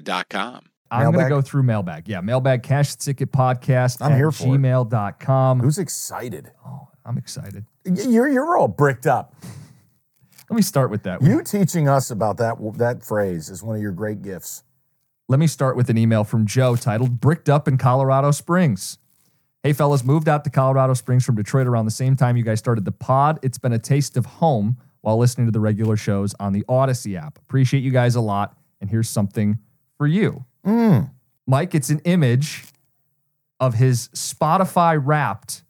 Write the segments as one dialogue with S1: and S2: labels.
S1: Serta.com.
S2: I'm going to go through mailbag. Yeah, mailbag cash ticket podcast
S3: I'm
S2: at
S3: here for it.
S2: gmail.com.
S3: Who's excited?
S2: Oh, I'm excited.
S3: Y- You're you're all bricked up.
S2: Let me start with that.
S3: You teaching us about that that phrase is one of your great gifts.
S2: Let me start with an email from Joe titled Bricked Up in Colorado Springs. Hey, fellas, moved out to Colorado Springs from Detroit around the same time you guys started the pod. It's been a taste of home while listening to the regular shows on the Audacy app. Appreciate you guys a lot. And here's something for you. Mm. Mike, it's an image of his Spotify wrapped.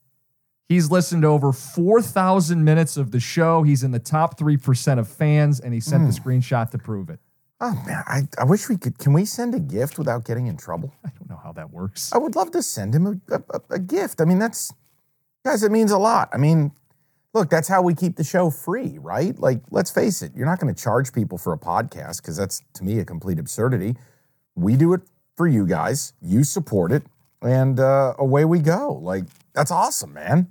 S2: He's listened to over 4,000 minutes of the show. He's in the top 3% of fans, and he sent the mm. screenshot to prove it.
S3: Oh man, I, I wish we could. Can we send a gift without getting in trouble?
S2: I don't know how that works.
S3: I would love to send him a, a, a gift. I mean, that's guys, it means a lot. I mean, look, that's how we keep the show free, right? Like, let's face it, you're not going to charge people for a podcast because that's to me a complete absurdity. We do it for you guys. You support it, and uh, away we go. Like, that's awesome, man.